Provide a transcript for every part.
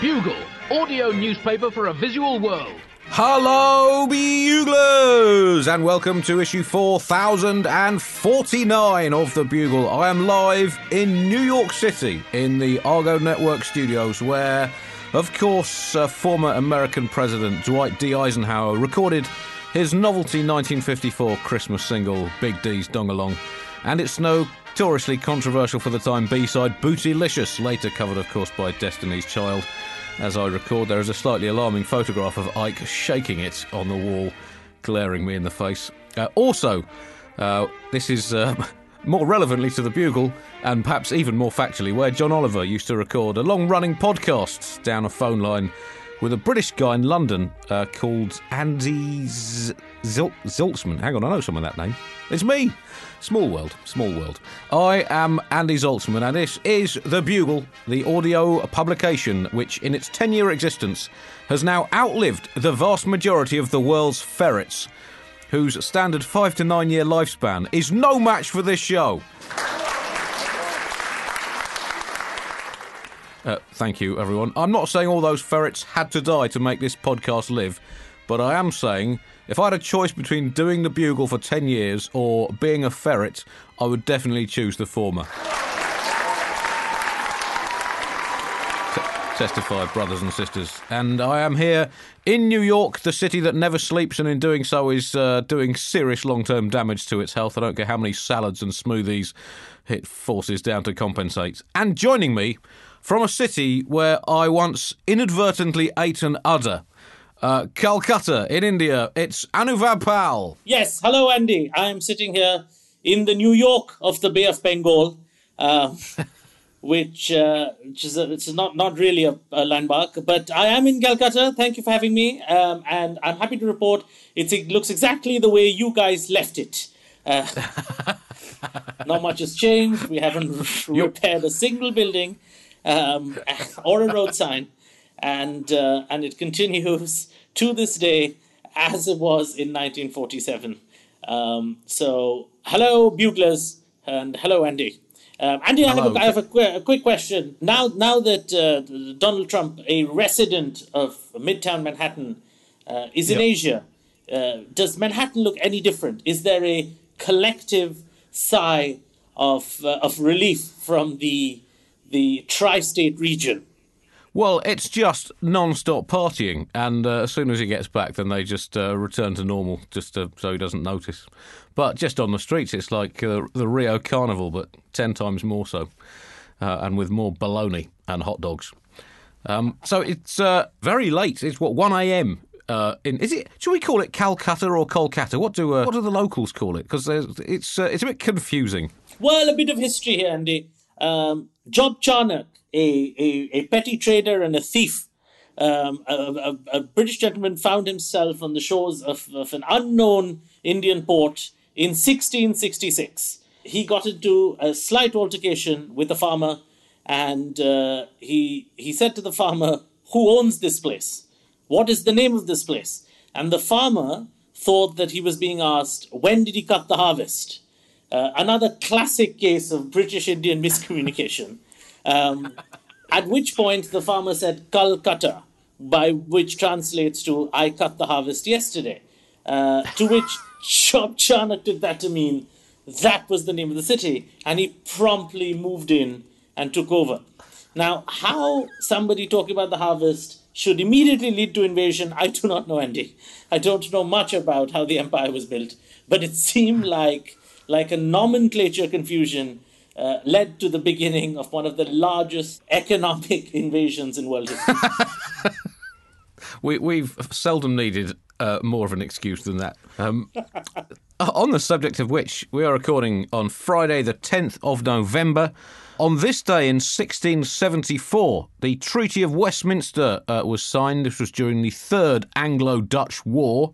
Bugle, audio newspaper for a visual world. Hello, Buglers, and welcome to issue 4049 of The Bugle. I am live in New York City in the Argo Network studios, where, of course, uh, former American President Dwight D. Eisenhower recorded his novelty 1954 Christmas single, Big D's Dong Along, and its notoriously controversial for the time B side, Bootylicious, later covered, of course, by Destiny's Child. As I record, there is a slightly alarming photograph of Ike shaking it on the wall, glaring me in the face. Uh, also, uh, this is uh, more relevantly to the Bugle, and perhaps even more factually, where John Oliver used to record a long running podcast down a phone line with a British guy in London uh, called Andy Z- Zil- Ziltzman. Hang on, I know some of that name. It's me. Small world, small world. I am Andy Zaltzman, and this is The Bugle, the audio publication which, in its 10 year existence, has now outlived the vast majority of the world's ferrets, whose standard 5 to 9 year lifespan is no match for this show. Uh, thank you, everyone. I'm not saying all those ferrets had to die to make this podcast live, but I am saying if I had a choice between doing the bugle for 10 years or being a ferret, I would definitely choose the former. Testify, brothers and sisters. And I am here in New York, the city that never sleeps, and in doing so is uh, doing serious long term damage to its health. I don't care how many salads and smoothies it forces down to compensate. And joining me from a city where I once inadvertently ate an udder. Uh, Calcutta in India, it's Anuvab Pal. Yes, hello, Andy. I am sitting here in the New York of the Bay of Bengal, uh, which, uh, which is a, it's not not really a, a, landmark, but I am in Calcutta. Thank you for having me, um, and I'm happy to report it looks exactly the way you guys left it. Uh, not much has changed. We haven't repaired a single building um, or a road sign, and uh, and it continues to this day as it was in 1947. Um, so, hello, buglers, and hello, Andy. Um, Andy, I have, a, I have a, qu- a, quick question. Now, now that uh, Donald Trump, a resident of Midtown Manhattan, uh, is in yep. Asia, uh, does Manhattan look any different? Is there a collective sigh of uh, of relief from the the tri-state region? Well, it's just non-stop partying, and uh, as soon as he gets back, then they just uh, return to normal, just to, so he doesn't notice. But just on the streets, it's like uh, the Rio Carnival, but ten times more so, uh, and with more baloney and hot dogs. Um, so it's uh, very late. It's what one a.m. Uh, in is it? Should we call it Calcutta or Kolkata? What do what do the locals call it? Because it's it's a bit confusing. Well, a bit of history here, Andy. Um, Job Charnock, a, a, a, petty trader and a thief, um, a, a, a, British gentleman found himself on the shores of, of an unknown Indian port in 1666. He got into a slight altercation with a farmer, and uh, he he said to the farmer, "Who owns this place? What is the name of this place?" And the farmer thought that he was being asked, "When did he cut the harvest?" Uh, another classic case of British Indian miscommunication. Um, at which point the farmer said Calcutta, by which translates to I cut the harvest yesterday. Uh, to which Charnock took that to mean that was the name of the city, and he promptly moved in and took over. Now, how somebody talking about the harvest should immediately lead to invasion, I do not know, Andy. I don't know much about how the empire was built, but it seemed like like a nomenclature confusion uh, led to the beginning of one of the largest economic invasions in world history. we, we've seldom needed uh, more of an excuse than that. Um, on the subject of which, we are recording on Friday, the 10th of November. On this day in 1674, the Treaty of Westminster uh, was signed. This was during the Third Anglo Dutch War.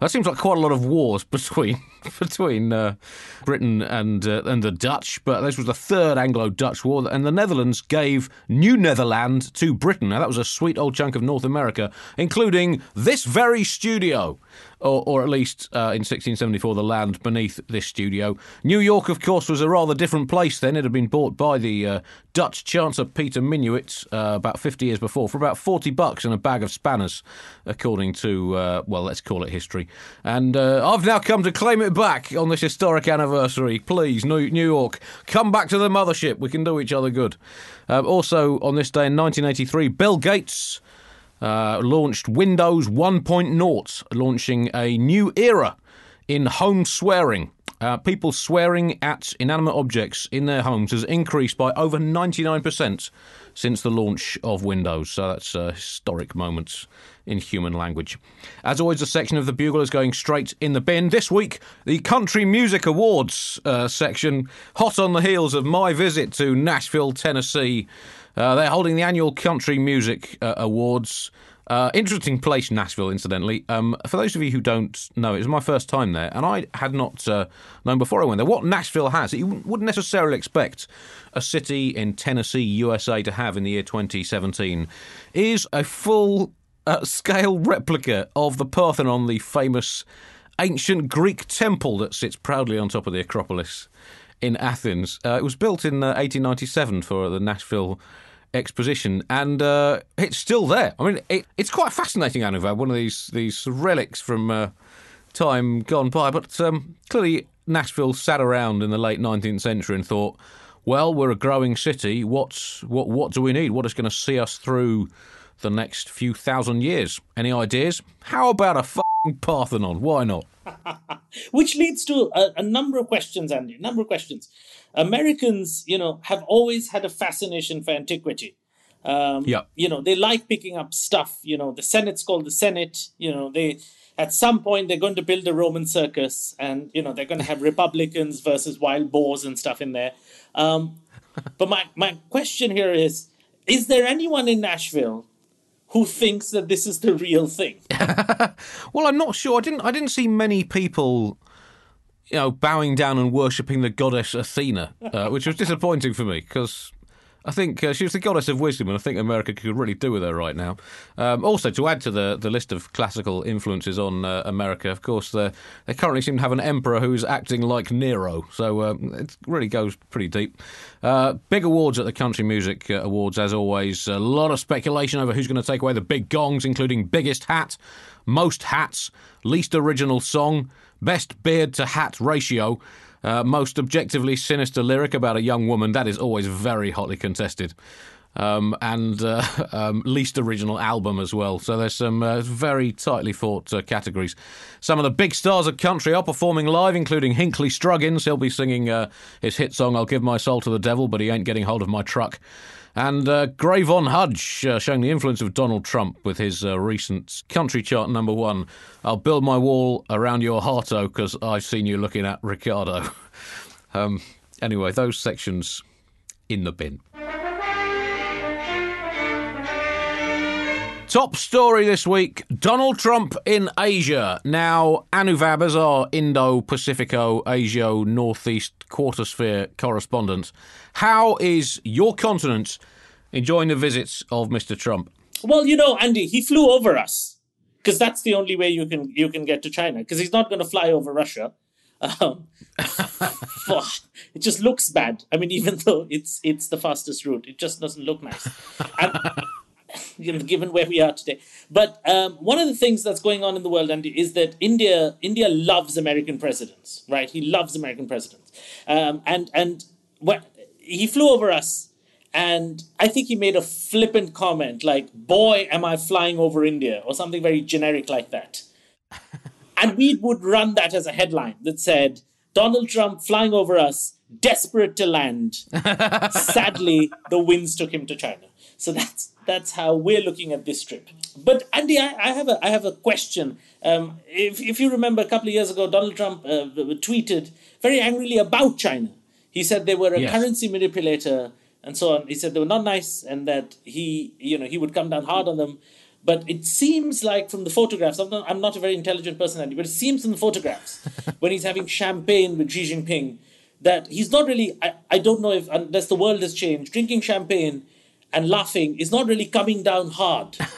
That seems like quite a lot of wars between between uh, Britain and uh, and the Dutch. But this was the third Anglo-Dutch war, and the Netherlands gave New Netherland to Britain. Now that was a sweet old chunk of North America, including this very studio. Or, or at least uh, in 1674, the land beneath this studio. New York, of course, was a rather different place then. It had been bought by the uh, Dutch Chancellor Peter Minuit uh, about 50 years before for about 40 bucks and a bag of spanners, according to, uh, well, let's call it history. And uh, I've now come to claim it back on this historic anniversary. Please, New York, come back to the mothership. We can do each other good. Um, also, on this day in 1983, Bill Gates uh, launched Windows 1.0, launching a new era in home swearing. Uh, people swearing at inanimate objects in their homes has increased by over 99% since the launch of Windows. So that's a historic moment in human language. As always, the section of the Bugle is going straight in the bin. This week, the Country Music Awards uh, section, hot on the heels of my visit to Nashville, Tennessee. Uh, they're holding the annual Country Music uh, Awards. Uh, interesting place, Nashville, incidentally. Um, for those of you who don't know, it was my first time there, and I had not uh, known before I went there what Nashville has. You wouldn't necessarily expect a city in Tennessee, USA, to have in the year 2017 is a full uh, scale replica of the Parthenon, the famous ancient Greek temple that sits proudly on top of the Acropolis in Athens. Uh, it was built in 1897 uh, for the Nashville exposition, and uh, it's still there. I mean, it, it's quite fascinating, Anuvab, one of these these relics from uh, time gone by. But um, clearly, Nashville sat around in the late 19th century and thought, well, we're a growing city. What's what? What do we need? What is going to see us through the next few thousand years? Any ideas? How about a Parthenon? Why not? Which leads to a, a number of questions, Andy. A number of questions. Americans, you know, have always had a fascination for antiquity. Um, yeah. You know, they like picking up stuff. You know, the Senate's called the Senate. You know, they at some point they're going to build a Roman circus, and you know they're going to have Republicans versus wild boars and stuff in there. Um, but my my question here is: Is there anyone in Nashville who thinks that this is the real thing? well, I'm not sure. I didn't I didn't see many people you know, bowing down and worshipping the goddess Athena, uh, which was disappointing for me because I think uh, she was the goddess of wisdom, and I think America could really do with her right now. Um, also, to add to the, the list of classical influences on uh, America, of course, they currently seem to have an emperor who's acting like Nero, so um, it really goes pretty deep. Uh, big awards at the Country Music uh, Awards, as always. A lot of speculation over who's going to take away the big gongs, including biggest hat, most hats, least original song. Best beard to hat ratio. Uh, most objectively sinister lyric about a young woman. That is always very hotly contested. Um, and uh, um, least original album as well. So there's some uh, very tightly fought uh, categories. Some of the big stars of country are performing live, including Hinkley Struggins. He'll be singing uh, his hit song "I'll Give My Soul to the Devil," but he ain't getting hold of my truck. And uh, Gray Von Hudge uh, showing the influence of Donald Trump with his uh, recent country chart number one. I'll build my wall around your heart, oh, because I've seen you looking at Ricardo. um, anyway, those sections in the bin. Top story this week Donald Trump in Asia. Now, Anuvab, as our Indo Pacifico Asia Northeast Quartersphere correspondent, how is your continent enjoying the visits of Mr. Trump? Well, you know, Andy, he flew over us because that's the only way you can you can get to China because he's not going to fly over Russia. Um, it just looks bad. I mean, even though it's it's the fastest route, it just doesn't look nice. And given where we are today. But um, one of the things that's going on in the world, Andy, is that India India loves American presidents, right? He loves American presidents, um, and and what he flew over us, and I think he made a flippant comment like, "Boy, am I flying over India," or something very generic like that. and we would run that as a headline that said, "Donald Trump flying over us." Desperate to land. Sadly, the winds took him to China. So that's that's how we're looking at this trip. But Andy, I, I have a I have a question. Um, if if you remember, a couple of years ago, Donald Trump uh, tweeted very angrily about China. He said they were a yes. currency manipulator and so on. He said they were not nice and that he you know he would come down hard on them. But it seems like from the photographs, I'm not, I'm not a very intelligent person, Andy, but it seems from the photographs when he's having champagne with Xi Jinping that he's not really, I, I don't know if, unless the world has changed, drinking champagne and laughing is not really coming down hard.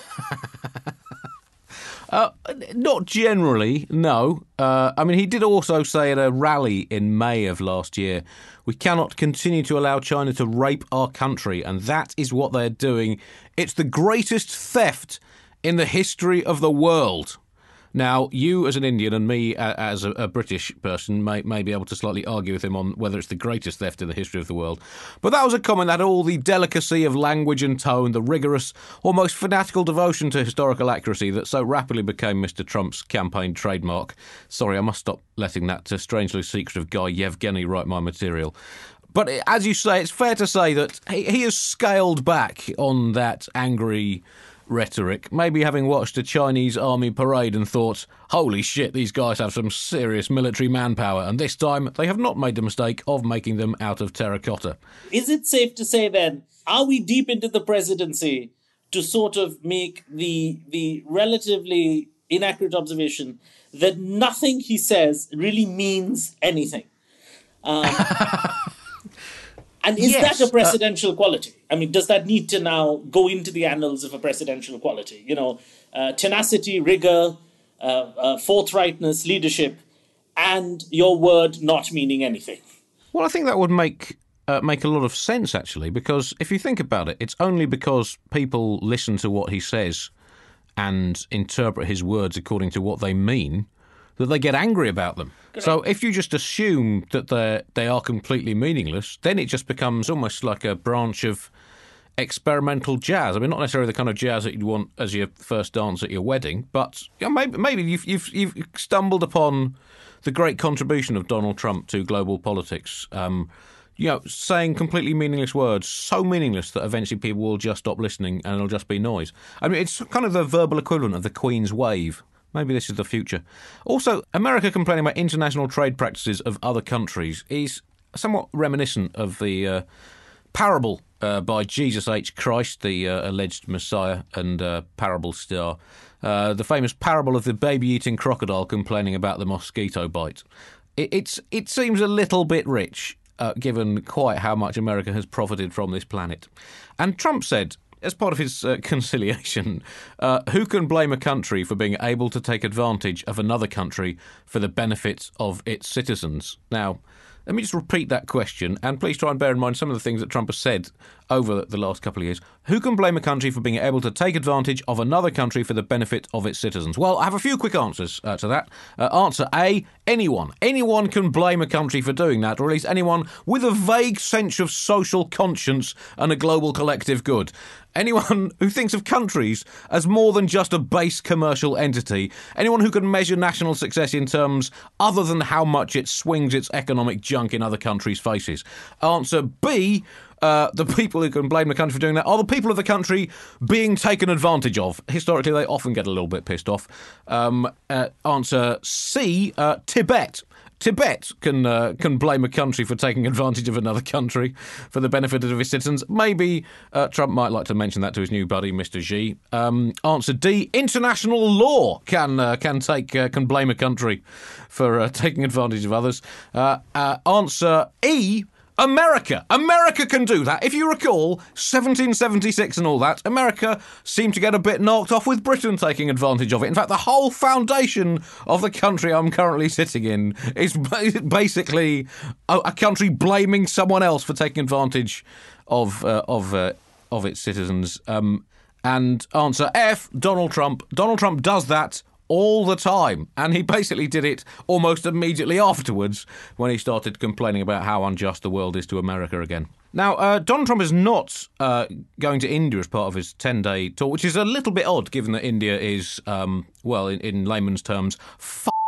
Uh, not generally, no. Uh, I mean, he did also say at a rally in May of last year, we cannot continue to allow China to rape our country, and that is what they're doing. It's the greatest theft in the history of the world. Now, you as an Indian and me as a, a, British person may, may be able to slightly argue with him on whether it's the greatest theft in the history of the world. But that was a comment that had all the delicacy of language and tone, the rigorous, almost fanatical devotion to historical accuracy that so rapidly became Mr. Trump's campaign trademark. Sorry, I must stop letting that uh, strangely secretive guy Yevgeny write my material. But as you say, it's fair to say that he, he has scaled back on that angry rhetoric, maybe having watched a Chinese army parade and thought, holy shit, these guys have some serious military manpower, and this time they have not made the mistake of making them out of terracotta. Is it safe to say then, are we deep into the presidency to sort of make the the relatively inaccurate observation that nothing he says really means anything? Um, And is yes. that a uh, presidential uh, quality? I mean, does that need to now go into the annals of a presidential quality? You know, uh, tenacity, rigor, uh, uh, forthrightness, leadership, and your word not meaning anything. Well, I think that would make uh, make a lot of sense actually, because if you think about it, it's only because people listen to what he says and interpret his words according to what they mean that they get angry about them. So if you just assume that they they are completely meaningless, then it just becomes almost like a branch of experimental jazz. I mean, not necessarily the kind of jazz that you'd want as your first dance at your wedding, but you know, maybe maybe you've, you've you've stumbled upon the great contribution of Donald Trump to global politics. Um, you know, saying completely meaningless words, so meaningless that eventually people will just stop listening and it'll just be noise. I mean, it's kind of the verbal equivalent of the Queen's wave. Maybe this is the future. Also, America complaining about international trade practices of other countries is somewhat reminiscent of the uh, parable uh, by Jesus H. Christ, the uh, alleged Messiah and uh, parable star. Uh, the famous parable of the baby eating crocodile complaining about the mosquito bite. It, it's, it seems a little bit rich, uh, given quite how much America has profited from this planet. And Trump said as part of his uh, conciliation, uh, who can blame a country for being able to take advantage of another country for the benefit of its citizens? Now, let me just repeat that question, and please try and bear in mind some of the things that Trump has said over the last couple of years. Who can blame a country for being able to take advantage of another country for the benefit of its citizens? Well, I have a few quick answers uh, to that. Uh, answer A anyone. Anyone can blame a country for doing that, or at least anyone with a vague sense of social conscience and a global collective good. Anyone who thinks of countries as more than just a base commercial entity. Anyone who can measure national success in terms other than how much it swings its economic junk in other countries' faces. Answer B uh, the people who can blame the country for doing that are the people of the country being taken advantage of. Historically, they often get a little bit pissed off. Um, uh, answer C uh, Tibet. Tibet can uh, can blame a country for taking advantage of another country for the benefit of its citizens. Maybe uh, Trump might like to mention that to his new buddy, Mr. Xi. Um, answer D: International law can uh, can take uh, can blame a country for uh, taking advantage of others. Uh, answer E: America. America can do that. If you recall, 1776 and all that, America seemed to get a bit knocked off with Britain taking advantage of it. In fact, the whole foundation of the country I'm currently sitting in is basically a, a country blaming someone else for taking advantage of uh, of uh, of its citizens. Um, and answer F, Donald Trump. Donald Trump does that all the time. And he basically did it almost immediately afterwards when he started complaining about how unjust the world is to America again. Now, uh, Donald Trump is not uh, going to India as part of his 10 day tour, which is a little bit odd given that India is, um, well, in, in layman's terms,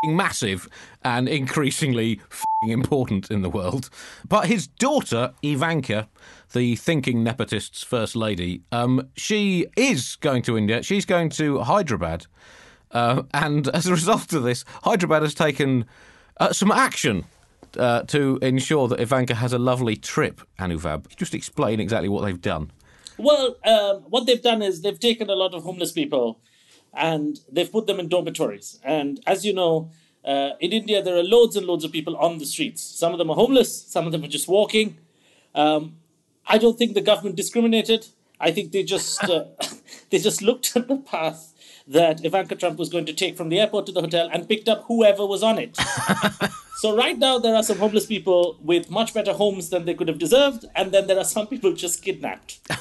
massive and increasingly important in the world. But his daughter, Ivanka, the thinking nepotist's first lady, um, she is going to India. She's going to Hyderabad. Uh, and as a result of this, Hyderabad has taken uh, some action uh, to ensure that Ivanka has a lovely trip, Anuvab. Just explain exactly what they've done. Well, um, what they've done is they've taken a lot of homeless people and they've put them in dormitories. And as you know, uh, in India, there are loads and loads of people on the streets. Some of them are homeless, some of them are just walking. Um, I don't think the government discriminated. I think they just uh, they just looked at the path that Ivanka Trump was going to take from the airport to the hotel and picked up whoever was on it. so right now there are some homeless people with much better homes than they could have deserved, and then there are some people just kidnapped.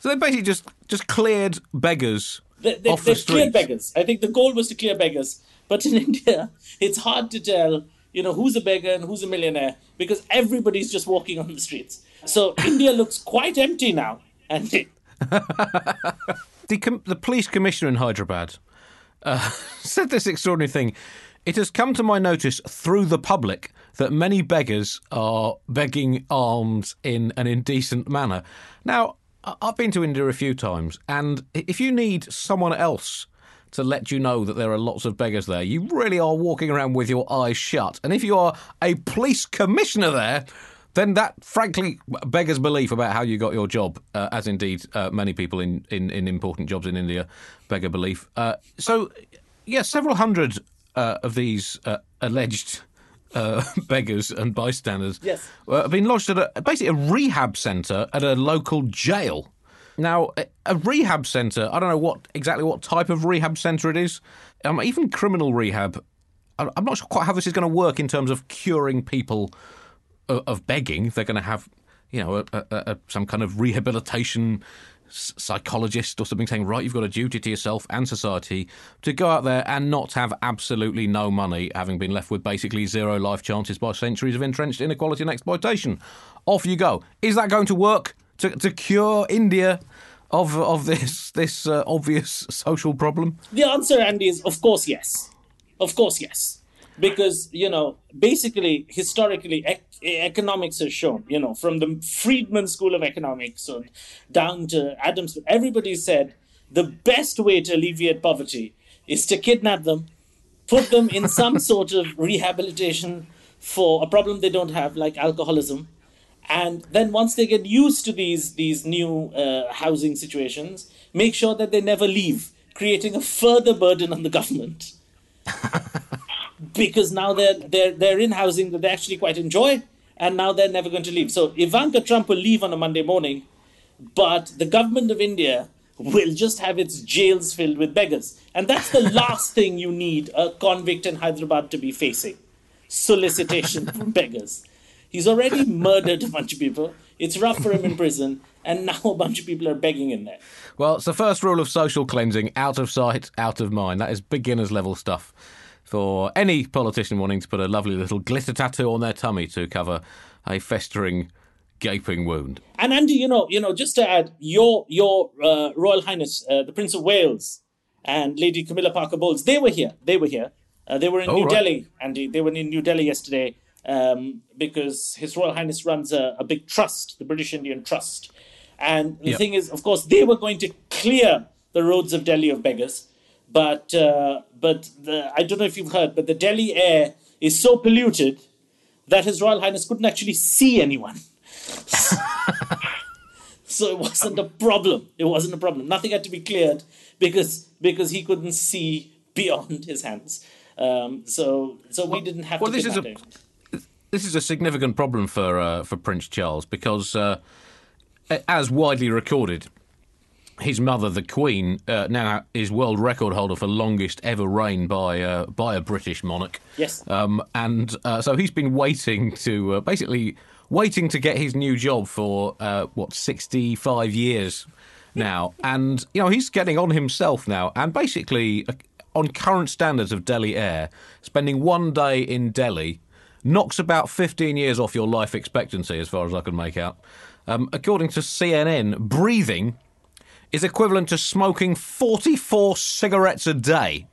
So they basically just just cleared beggars They, they, off the they cleared streets. beggars. I think the goal was to clear beggars. But in India, it's hard to tell, you know, who's a beggar and who's a millionaire because everybody's just walking on the streets. So India looks quite empty now. And it, The, com- the police commissioner in Hyderabad uh, said this extraordinary thing. It has come to my notice through the public that many beggars are begging alms in an indecent manner. Now, I've been to India a few times, and if you need someone else to let you know that there are lots of beggars there, you really are walking around with your eyes shut. And if you are a police commissioner there, then that frankly beggars belief about how you got your job, uh, as indeed uh, many people in, in, in important jobs in India beggar belief. Uh, so, yeah, several hundred uh, of these uh, alleged uh, beggars and bystanders Yes. have been lodged at a, basically a rehab centre at a local jail. Now, a- a rehab centre, I don't know what exactly what type of rehab centre it is. Um, even criminal rehab, I'm not sure quite how this is going to work in terms of curing people of, begging. They're going to have, you know, a, a, a, some kind of rehabilitation psychologist or something saying, right, you've got a duty to yourself and society to go out there and not have absolutely no money, having been left with basically zero life chances by centuries of entrenched inequality and exploitation. Off you go. Is that going to work to, to cure India? Of, of this this uh, obvious social problem, the answer, Andy, is of course yes. Of course yes. Because, you know, basically, historically, ec- economics has shown, you know, from the Friedman School of Economics on down to Adams, everybody said the best way to alleviate poverty is to kidnap them, put them in some sort of rehabilitation for a problem they don't have, like alcoholism. And then once they get used to these these new uh, housing situations, make sure that they never leave, creating a further burden on the government. because now they're they're they're in housing that they actually quite enjoy, and now they're never going to leave. So Ivanka Trump will leave on a Monday morning, but the government of India will just have its jails filled with beggars, and that's the last thing you need a convict in Hyderabad to be facing: solicitation from beggars. He's already murdered a bunch of people. It's rough for him in prison, and now a bunch of people are begging in there. Well, it's the first rule of social cleansing out of sight, out of mind. That is beginner's level stuff for any politician wanting to put a lovely little glitter tattoo on their tummy to cover a festering, gaping wound. And Andy, you know, you know, just to add, your your uh, Royal Highness, uh, the Prince of Wales, and Lady Camilla Parker Bowles, they were here. They were here. Uh, they were in Oh, New right. Delhi, Andy. They were in New Delhi yesterday um, because His Royal Highness runs a, a big trust, the British Indian Trust. And the Yep. thing is, of course, they were going to clear the roads of Delhi of beggars. But uh, but the, I don't know if you've heard, but the Delhi air is so polluted that His Royal Highness couldn't actually see anyone. So it wasn't a problem. It wasn't a problem. Nothing had to be cleared because because he couldn't see beyond his hands. Um, so so we didn't have well, to this is a-. This is a significant problem for uh, for Prince Charles because, uh, as widely recorded, his mother, the Queen, uh, now is world record holder for longest ever reign by uh, by a British monarch. Yes. Um, and uh, so he's been waiting to uh, basically waiting to get his new job for uh, what sixty five years now, and you know he's getting on himself now, and basically uh, on current standards of Delhi Air, spending one day in Delhi knocks about fifteen years off your life expectancy, as far as I can make out. Um, according to CNN, breathing is equivalent to smoking 44 cigarettes a day.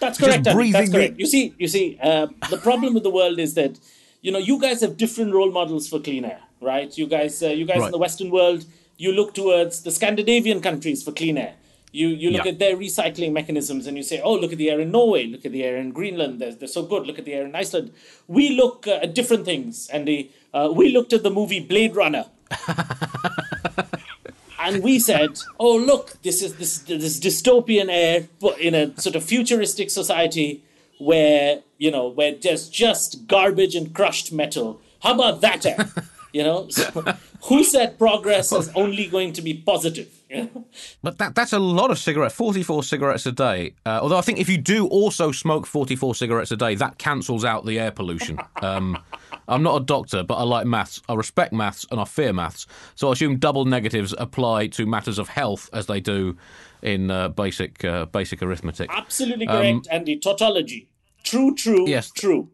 That's correct. That's correct. the- You see, you see, uh, the problem with the world is that you know you guys have different role models for clean air, right? You guys, uh, you guys Right. in the Western world, you look towards the Scandinavian countries for clean air. You you look Yeah. at their recycling mechanisms and you say, oh, look at the air in Norway, look at the air in Greenland. They're, they're so good. Look at the air in Iceland. We look uh, at different things, and the, uh, we looked at the movie Blade Runner. and we said, "Oh, look, this is this this dystopian air, but in a sort of futuristic society where you know where there's just garbage and crushed metal. How about that air? You know, so who said progress is only going to be positive? But that that's a lot of cigarettes. Forty four cigarettes a day. Uh, although I think if you do also smoke forty four cigarettes a day, that cancels out the air pollution. Um, I'm not a doctor, but I like maths. I respect maths and I fear maths. So I assume double negatives apply to matters of health as they do in uh, basic uh, basic arithmetic. Absolutely correct, Andy. Tautology. True, true, Yes. true.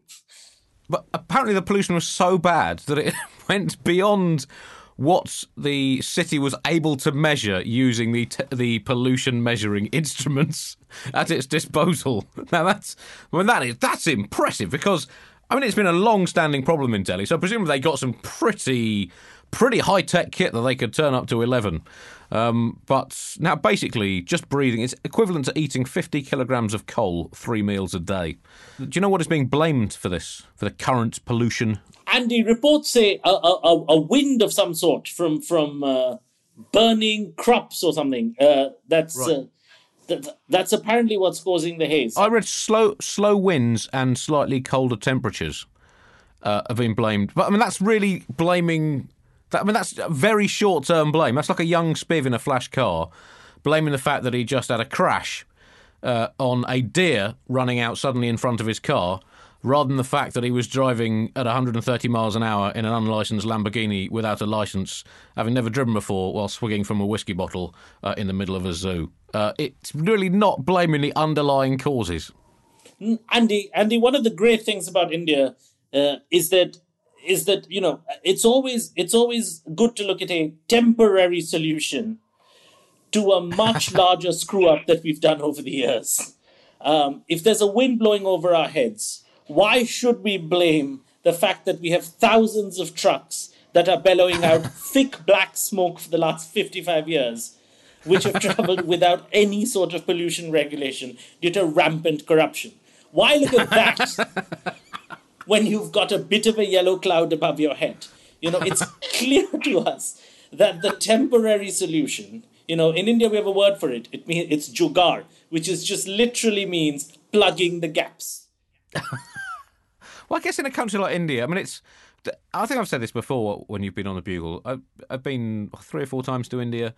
But apparently the pollution was so bad that it went beyond what the city was able to measure using the t- the pollution measuring instruments at its disposal. Now that's I mean that is that's impressive because I mean it's been a long-standing problem in Delhi. So presumably they got some pretty pretty high-tech kit that they could turn up to 11. Um, but now basically just breathing is equivalent to eating 50 kilograms of coal 3 meals a day. Do you know what is being blamed for this? For the current pollution Andy, reports say a, a, a- wind of some sort from from uh, burning crops or something. Uh, that's uh, th- that's apparently what's causing the haze. I read slow slow winds and slightly colder temperatures uh, have been blamed. But I mean, that's really blaming. That, I mean, that's very short term blame. That's like a young spiv in a flash car blaming the fact that he just had a crash uh, on a deer running out suddenly in front of his car. Rather than the fact that he was driving at 130 miles an hour in an unlicensed Lamborghini without a license, having never driven before, while swigging from a whiskey bottle uh, in the middle of a zoo. Uh, it's really not blaming the underlying causes. Andy, Andy, one of the great things about India uh, is that is that you know it's always it's always good to look at a temporary solution to a much larger screw up that we've done over the years. Um, if there's a wind blowing over our heads, why should we blame the fact that we have thousands of trucks that are bellowing out thick black smoke for the last 55 years, which have traveled without any sort of pollution regulation due to rampant corruption? Why look at that when you've got a bit of a yellow cloud above your head? You know, it's clear to us that the temporary solution, you know, in India we have a word for it. It means it's jugaad, which is just literally means plugging the gaps. Well, I guess in a country like India, I mean, it's. I think I've said this before when you've been on the Bugle. I've, I've been three or four times to India,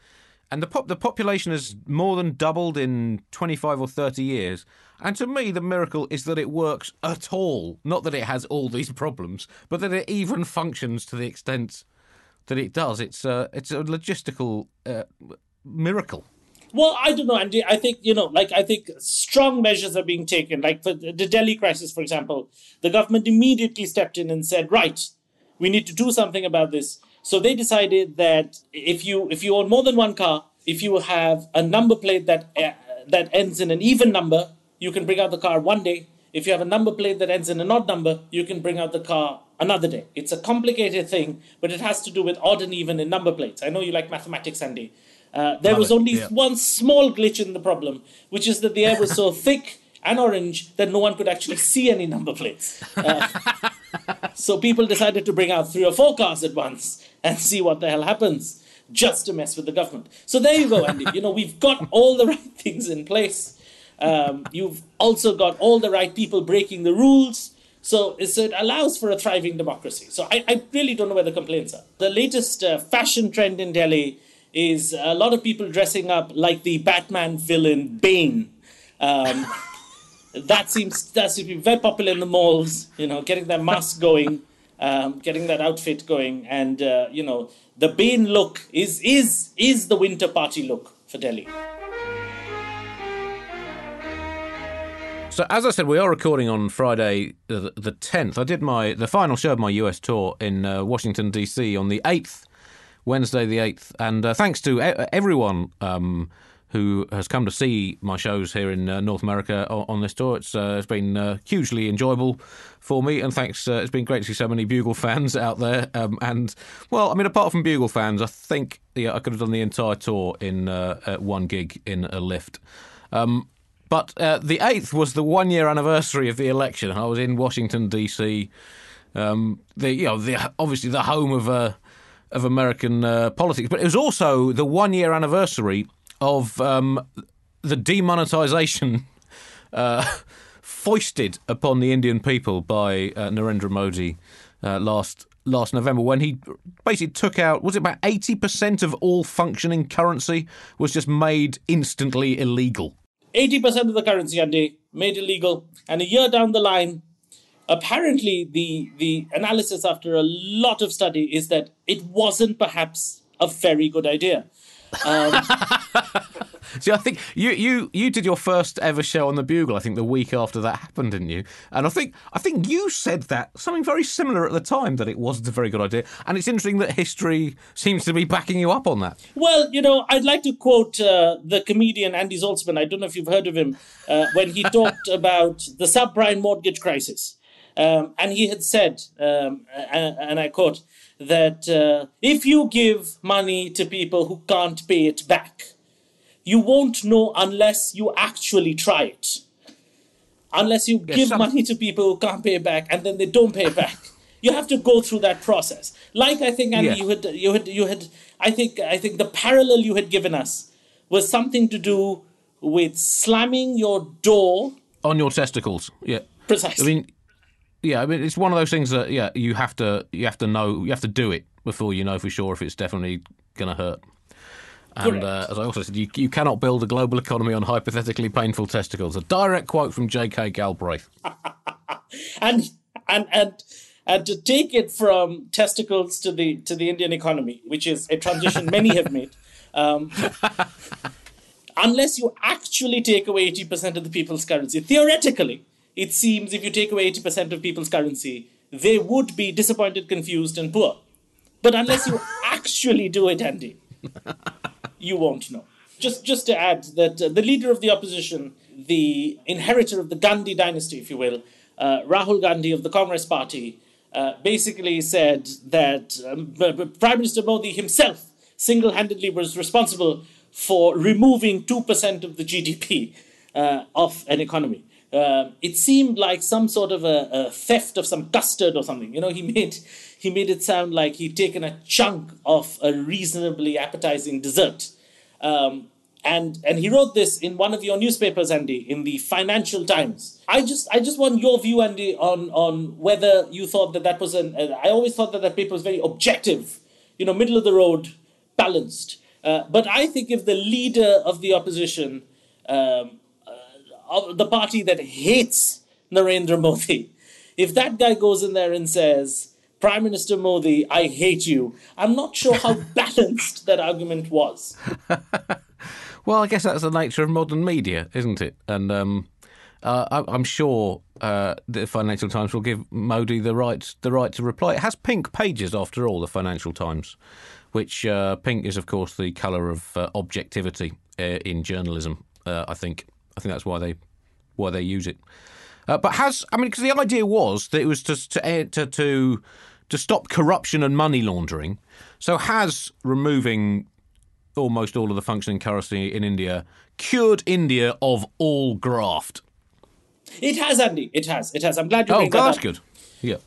and the pop, the population has more than doubled in twenty five or thirty years. And to me, the miracle is that it works at all. Not that it has all these problems, but that it even functions to the extent that it does. It's a it's a logistical uh, miracle. Well, I don't know, Andy. I think, you know, like, I think strong measures are being taken. Like, for the Delhi crisis, for example, the government immediately stepped in and said, right, we need to do something about this. So they decided that if you if you own more than one car, if you have a number plate that uh, that ends in an even number, you can bring out the car one day. If you have a number plate that ends in an odd number, you can bring out the car another day. It's a complicated thing, but it has to do with odd and even in number plates. I know you like mathematics, Andy. Uh, there Love was it, only yeah. one small glitch in the problem, which is that the air was so thick and orange that no one could actually see any number plates. Uh, so people decided to bring out three or four cars at once and see what the hell happens, just to mess with the government. So there you go, Andy. You know, we've got all the right things in place. Um, you've also got all the right people breaking the rules. So, so it allows for a thriving democracy. So I, I really don't know where the complaints are. The latest uh, fashion trend in Delhi is a lot of people dressing up like the Batman villain Bane. Um, that seems that seems to be very popular in the malls. You know, getting that mask going, um, getting that outfit going, and uh, you know, the Bane look is is is the winter party look for Delhi. So as I said, we are recording on Friday the the tenth. I did my the final show of my US tour in uh, Washington DC on the eighth, Wednesday the eighth, and uh, thanks to e- everyone um, who has come to see my shows here in uh, North America on, on this tour. It's uh, it's been uh, hugely enjoyable for me, and thanks. Uh, it's been great to see so many Bugle fans out there. Um, and well, I mean, apart from Bugle fans, I think yeah, I could have done the entire tour in uh, uh, one gig in a lift. Um, but uh, the 8th was the one year anniversary of the election. I was in Washington, D.C., um, the, you know, the, obviously the home of, uh, of American uh, politics. But it was also the one year anniversary of um, the demonetization uh, foisted upon the Indian people by uh, Narendra Modi uh, last last November when he basically took out, was it about 80% of all functioning currency was just made instantly illegal? 80% of the currency, Andy, made illegal. And a year down the line, apparently the, the analysis after a lot of study is that it wasn't perhaps a very good idea. Um, See, I think you, you you did your first ever show on the Bugle. I think the week after that happened, didn't you? And I think I think you said that something very similar at the time that it wasn't a very good idea. And it's interesting that history seems to be backing you up on that. Well, you know, I'd like to quote uh, the comedian Andy Zaltzman. I don't know if you've heard of him uh, when he talked about the subprime mortgage crisis, um, and he had said, um, and, and, I quote, that uh, if you give money to people who can't pay it back you won't know unless you actually try it. Unless you give some... money to people who can't pay back and then they don't pay back. you have to go through that process. Like I think Andy, you had you had you had I think I think the parallel you had given us was something to do with slamming your door on your testicles. Yeah. Precisely. I mean yeah, I mean it's one of those things that yeah, you have to you have to know you have to do it before you know for sure if it's definitely going to hurt. And uh, as I also said, you, you cannot build a global economy on hypothetically painful testicles. A direct quote from J.K. Galbraith. and and and and to take it from testicles to the to the Indian economy, which is a transition many have made. Um, unless you actually take away 80% of the people's currency, theoretically, it seems if you take away 80% of people's currency, they would be disappointed, confused, and poor. But unless you actually do it, Andy, you won't know. Just, just to add that uh, the leader of the opposition, the inheritor of the Gandhi dynasty, if you will, uh, Rahul Gandhi of the Congress Party, uh, basically said that um, Prime Minister Modi himself single handedly was responsible for removing 2% of the GDP uh, of an economy. Uh, it seemed like some sort of a, a, theft of some custard or something. You know, he made he made it sound like he'd taken a chunk of a reasonably appetizing dessert. Um, and and he wrote this in one of your newspapers, Andy, in the Financial Times. I just I just want your view, Andy, on on whether you thought that that was an. Uh, I always thought that that paper was very objective, you know, middle of the road, balanced. Uh, but I think if the leader of the opposition, um, of the party that hates Narendra Modi, if that guy goes in there and says, Prime Minister Modi, I hate you. I'm not sure how balanced that argument was. well, I guess that's the nature of modern media, isn't it? And um, uh, I, am sure uh, the Financial Times will give Modi the right the right to reply. It has pink pages, after all, the Financial Times, which uh, pink is, of course, the colour of uh, objectivity uh, in journalism. Uh, I think I think that's why they why they use it. Uh, but has I mean because the idea was that it was to to to to, to stop corruption and money laundering. So has removing almost all of the functioning currency in India cured India of all graft? It has, Andy. It has. It has. I'm glad you. Oh, bring that that's good. Yeah.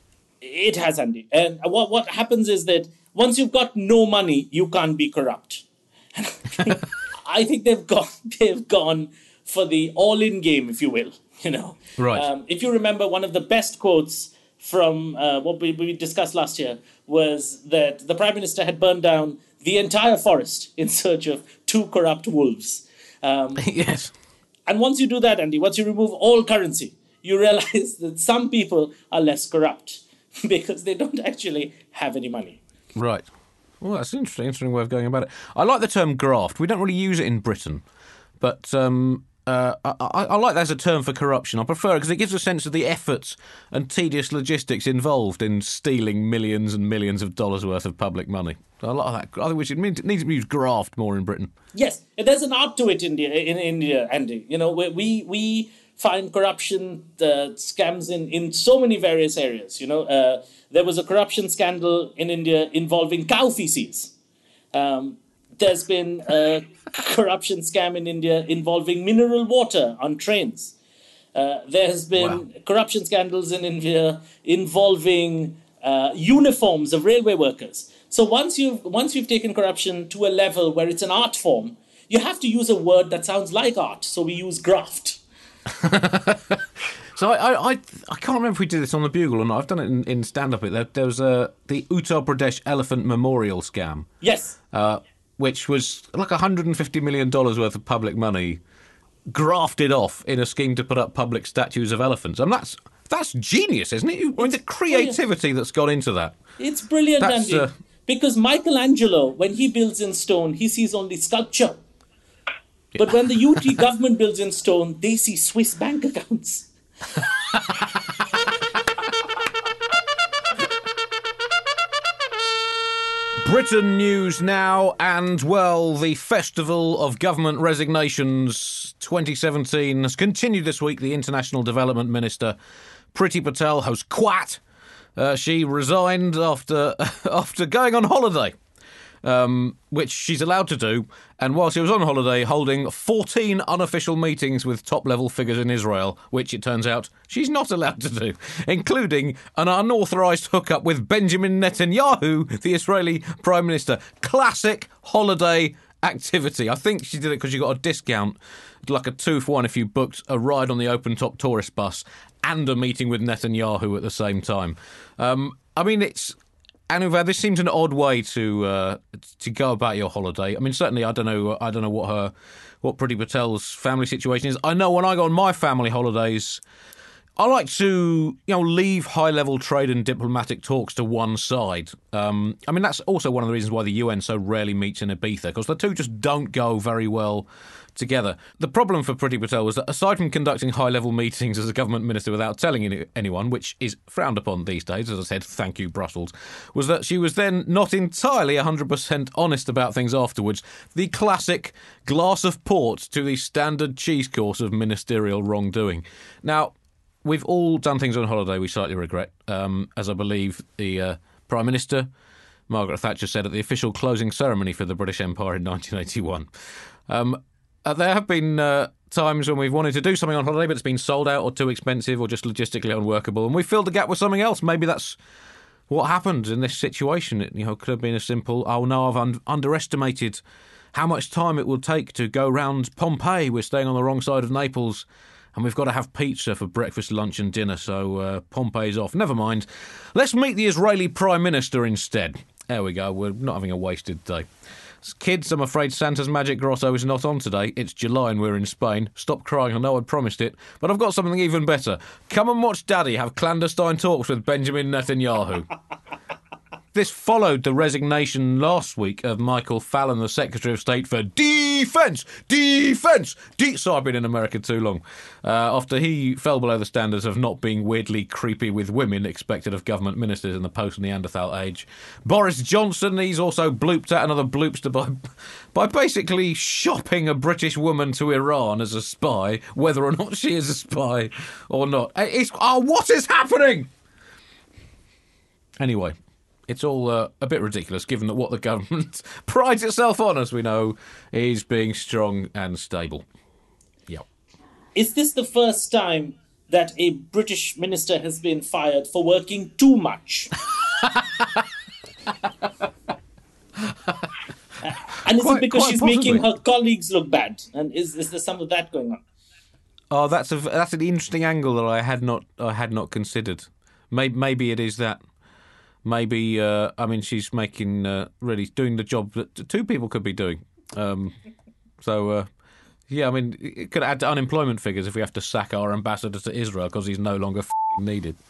It has, Andy. And what what happens is that once you've got no money, you can't be corrupt. I think they've gone. They've gone for the all-in game, if you will. You know, right? Um, if you remember, one of the best quotes from uh, what we, we discussed last year was that the prime minister had burned down the entire forest in search of two corrupt wolves. Um, yes. And once you do that, Andy, once you remove all currency, you realize that some people are less corrupt because they don't actually have any money. Right. Well, that's an interesting, interesting way of going about it. I like the term graft. We don't really use it in Britain, but um, uh, I, I, like that as a term for corruption. I prefer it because it gives a sense of the efforts and tedious logistics involved in stealing millions and millions of dollars worth of public money. I like that. I think we should it needs to be used graft more in Britain. Yes, there's an art to it, India, in India, Andy. You know, we we find corruption uh, scams in in so many various areas. You know, uh, there was a corruption scandal in India involving cow feces. Um, there's been a corruption scam in India involving mineral water on trains. Uh, there has been wow. corruption scandals in India involving uh, uniforms of railway workers. So once you've once you've taken corruption to a level where it's an art form, you have to use a word that sounds like art. So we use graft. So I, I, I, I can't remember if we did this on the Bugle or not. I've done it in, in stand up. There, there was a, the Uttar Pradesh elephant memorial scam, Yes. uh, which was like $150 million worth of public money grafted off in a scheme to put up public statues of elephants. And that's that's genius, isn't it? I mean, the creativity that's gone into that. It's brilliant, Andy. uh, Because Michelangelo, when he builds in stone, he sees only sculpture. But when the UP government builds in stone, they see Swiss bank accounts. Britain news now, and well, the Festival of Government Resignations 2017 has continued this week. The International Development Minister, Priti Patel, has quat. Uh, she resigned after after going on holiday, um, which she's allowed to do. And while she was on holiday, holding 14 unofficial meetings with top level figures in Israel, which it turns out she's not allowed to do, including an unauthorised hookup with Benjamin Netanyahu, the Israeli Prime Minister. Classic holiday activity. I think she did it because she got a discount, like a two for one, if you booked a ride on the open top tourist bus and a meeting with Netanyahu at the same time. Um, I mean, it's Anuvab, this seems an odd way to uh, to go about your holiday. I mean, certainly, I don't know. I don't know what her, what Priti Patel's family situation is. I know when I go on my family holidays, I like to, you know, leave high-level trade and diplomatic talks to one side. Um, I mean, that's also one of the reasons why the UN so rarely meets in Ibiza, because the two just don't go very well together. The problem for Priti Patel was that aside from conducting high-level meetings as a government minister without telling any- anyone, which is frowned upon these days, as I said, thank you Brussels, was that she was then not entirely 100% honest about things afterwards. The classic glass of port to the standard cheese course of ministerial wrongdoing. Now, we've all done things on holiday we slightly regret, um, as I believe the uh, Prime Minister, Margaret Thatcher, said at the official closing ceremony for the British Empire in 1981. Um, uh, there have been uh, times when we've wanted to do something on holiday, but it's been sold out or too expensive or just logistically unworkable, and we filled the gap with something else. Maybe that's what happened in this situation. It you know, could have been a simple, oh no, I've un- underestimated how much time it will take to go round Pompeii. We're staying on the wrong side of Naples. And we've got to have pizza for breakfast, lunch, and dinner, so uh, Pompeii's off. Never mind. Let's meet the Israeli Prime Minister instead. There we go. We're not having a wasted day. Kids, I'm afraid Santa's Magic Grotto is not on today. It's July and we're in Spain. Stop crying, I know I promised it. But I've got something even better. Come and watch Daddy have clandestine talks with Benjamin Netanyahu. This followed the resignation last week of Michael Fallon, the Secretary of State for Defence. Defence. De- Sorry, I've been in America too long. Uh, after he fell below the standards of not being weirdly creepy with women expected of government ministers in the post-Neanderthal age. Boris Johnson, he's also blooped out another bloopster by, by basically shopping a British woman to Iran as a spy, whether or not she is a spy or not. It's, oh, what is happening? Anyway, it's all uh, a bit ridiculous given that what the government prides itself on, as we know, is being strong and stable. Yep. Is this the first time that a British minister has been fired for working too much? and is Quite- it because she's making her colleagues look bad? And is, is there some of that going on? Oh, that's a that's an interesting angle that I had not I had not considered. Maybe maybe it is that. Maybe uh, I mean she's making uh, really doing the job that two people could be doing. Um, so uh, yeah, I mean it could add to unemployment figures if we have to sack our ambassador to Israel because he's no longer f***ing needed.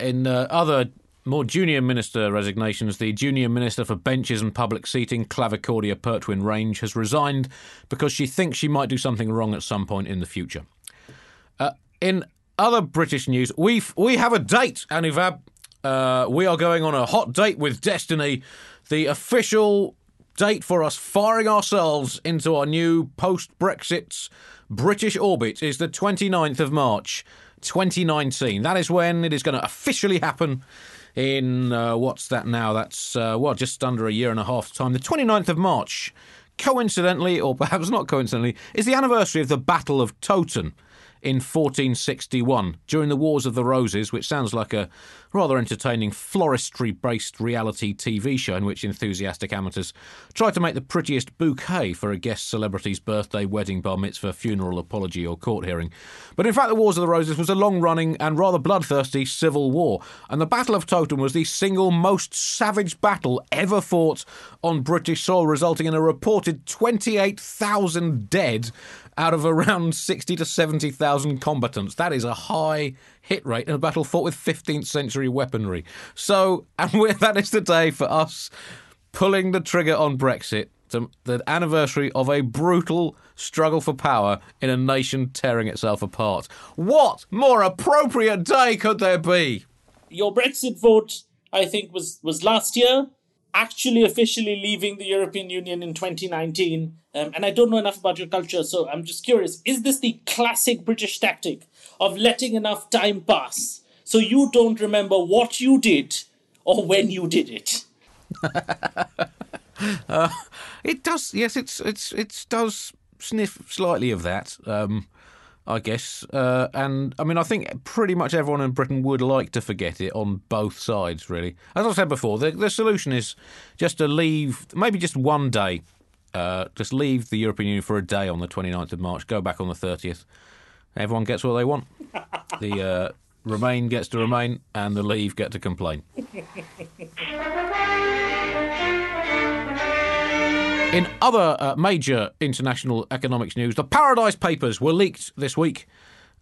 In uh, other more junior minister resignations, the junior minister for benches and public seating, Clavicordia Pertwin Range, has resigned because she thinks she might do something wrong at some point in the future. Uh, in other British news, we we have a date, Anuvab. Uh, we are going on a hot date with Destiny. The official date for us firing ourselves into our new post Brexit British orbit is the 29th of March, 2019. That is when it is going to officially happen. In uh, what's that now? That's uh, well, just under a year and a half time. The 29th of March, coincidentally, or perhaps not coincidentally, is the anniversary of the Battle of Towton in 1461 during the Wars of the Roses, which sounds like a rather entertaining floristry based reality TV show in which enthusiastic amateurs try to make the prettiest bouquet for a guest celebrity's birthday, wedding, bar mitzvah, funeral, apology, or court hearing. But in fact, the Wars of the Roses was a long running and rather bloodthirsty civil war, and the Battle of Towton was the single most savage battle ever fought on British soil, resulting in a reported 28,000 dead out of around 60 to 70,000 combatants. That is a high hit rate in a battle fought with 15th century weaponry. So, and that is the day for us pulling the trigger on Brexit. The anniversary of a brutal struggle for power in a nation tearing itself apart. What more appropriate day could there be? Your Brexit vote, I think, was, was last year actually officially leaving the European Union in 2019. Um, and I don't know enough about your culture, so I'm just curious is this the classic British tactic of letting enough time pass so you don't remember what you did or when you did it? uh, it does, yes, it's, it's, it does sniff slightly of that. Um, I guess. Uh, and I mean, I think pretty much everyone in Britain would like to forget it on both sides, really. As I said before, the, the solution is just to leave, maybe just one day, uh, just leave the European Union for a day on the 29th of March, go back on the 30th. Everyone gets what they want. the uh, Remain gets to remain, and the Leave get to complain. In other uh, major international economics news, the Paradise Papers were leaked this week,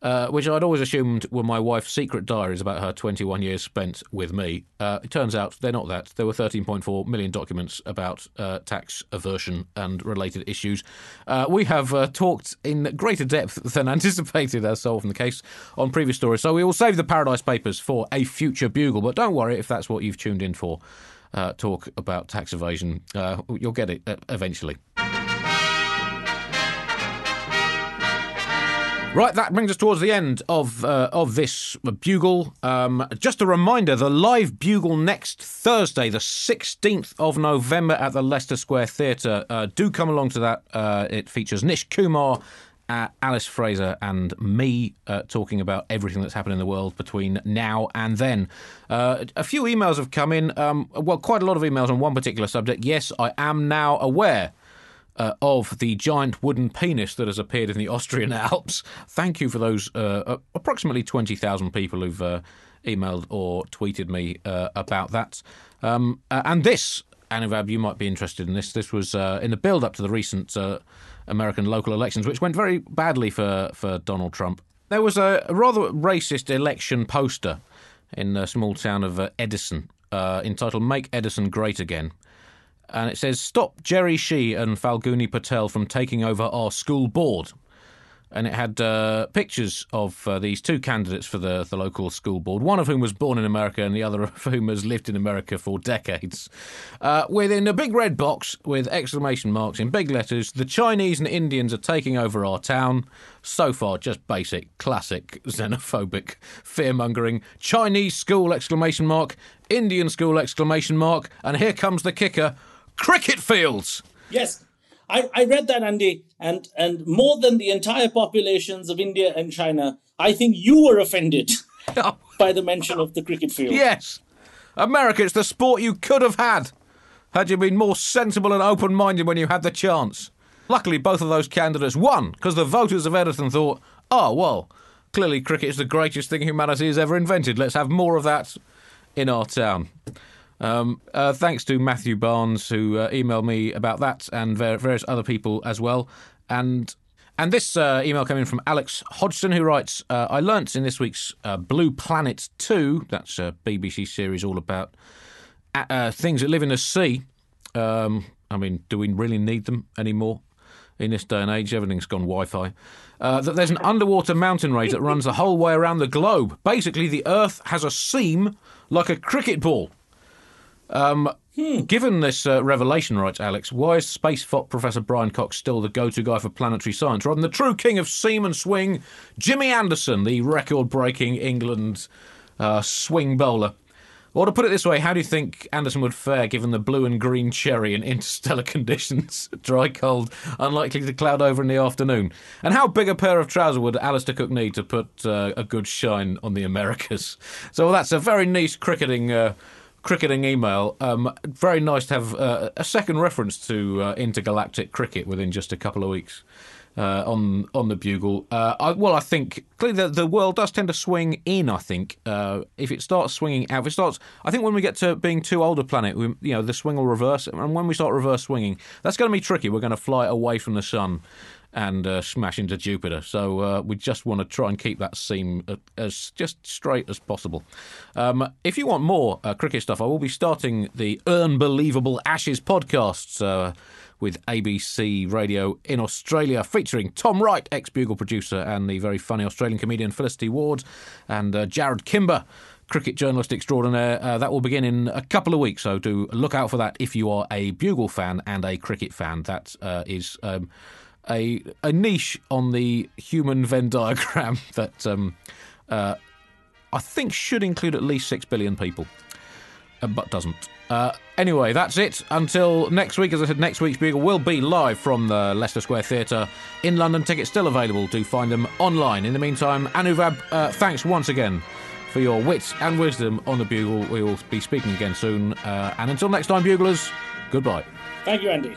uh, which I'd always assumed were my wife's secret diaries about her 21 years spent with me. Uh, it turns out they're not that. There were 13.4 million documents about uh, tax aversion and related issues. Uh, we have uh, talked in greater depth than anticipated, as often the case, on previous stories. So we will save the Paradise Papers for a future bugle, but don't worry if that's what you've tuned in for uh, talk about tax evasion. Uh, you'll get it uh, eventually. Right, that brings us towards the end of uh, of this bugle. Um, just a reminder: the live bugle next Thursday, the sixteenth of November, at the Leicester Square Theatre. Uh, do come along to that. Uh, it features Nish Kumar uh, Alice Fraser and me uh, talking about everything that's happened in the world between now and then. Uh, a few emails have come in. Um, well, quite a lot of emails on one particular subject. Yes, I am now aware. Uh, of the giant wooden penis that has appeared in the Austrian Alps. Thank you for those uh, approximately 20,000 people who've uh, emailed or tweeted me about that. Um, and this, Anuvab, you might be interested in this. This was in the build up to the recent American local elections, which went very badly for, for Donald Trump. There was a rather racist election poster in the small town of uh, Edison uh, entitled Make Edison Great Again. And it says, Stop Jerry Shi and Falguni Patel from taking over our school board and it had uh, pictures of uh, these two candidates for the, the local school board, one of whom was born in America and the other of whom has lived in America for decades. Uh, within a big red box with exclamation marks in big letters, the Chinese and Indians are taking over our town. So far, just basic, classic, xenophobic, fear mongering. Chinese school exclamation mark, Indian school exclamation mark, and here comes the kicker cricket fields. Yes, I, I read that, Andy, and, and more than the entire populations of India and China, I think you were offended oh. by the mention of the cricket field. Yes. America, it's the sport you could have had had you been more sensible and open minded when you had the chance. Luckily, both of those candidates won because the voters of Edison thought, oh, well, clearly cricket is the greatest thing humanity has ever invented. Let's have more of that in our town. Um, uh, thanks to Matthew Barnes who uh, emailed me about that and various other people as well. And and this uh, email came in from Alex Hodgson, who writes, uh, "I learnt in this week's uh, Blue Planet Two, that's a BBC series all about uh, things that live in the sea. Um, I mean, do we really need them anymore in this day and age? Everything's gone Wi-Fi. that there's an underwater mountain range that runs the whole way around the globe. Basically, the Earth has a seam like a cricket ball." Um, hmm. Given this uh, revelation, writes Alex, why is space fop Professor Brian Cox still the go-to guy for planetary science, rather than the true king of seam and swing, Jimmy Anderson, the record-breaking England uh, swing bowler? Or to put it this way, how do you think Anderson would fare given the blue and green cherry in interstellar conditions? Dry, cold, unlikely to cloud over in the afternoon. And how big a pair of trousers would Alastair Cook need to put uh, a good shine on the Americas? So that's a very nice cricketing. Uh, cricketing email. Um, very nice to have uh, a second reference to uh, intergalactic cricket within just a couple of weeks uh, on on the bugle. Uh, I, well, I think clearly the, the world does tend to swing in. I think uh, if it starts swinging out, if it starts, I think when we get to being too old a planet, we, you know, the swing will reverse, and when we start reverse swinging, that's going to be tricky. We're going to fly away from the sun and uh, smash into Jupiter. So uh, we just want to try and keep that seam uh, as just straight as possible. Um, if you want more uh, cricket stuff, I will be starting the Unbelievable Ashes podcasts uh, with ABC Radio in Australia, featuring Tom Wright, ex Bugle producer, and the very funny Australian comedian Felicity Ward, and uh, Jarrod Kimber cricket journalist extraordinaire. Uh, that will begin in a couple of weeks, so do look out for that if you are a Bugle fan and a cricket fan. That uh, is um, a a niche on the human Venn diagram that um, uh, I think should include at least six billion people, uh, but doesn't. Uh, anyway, that's it. Until next week, as I said, next week's Bugle will be live from the Leicester Square Theatre in London. Tickets still available. Do find them online. In the meantime, Anuvab, uh, thanks once again for your wit and wisdom on the Bugle. We will be speaking again soon. Uh, and until next time, Buglers, goodbye. Thank you, Andy.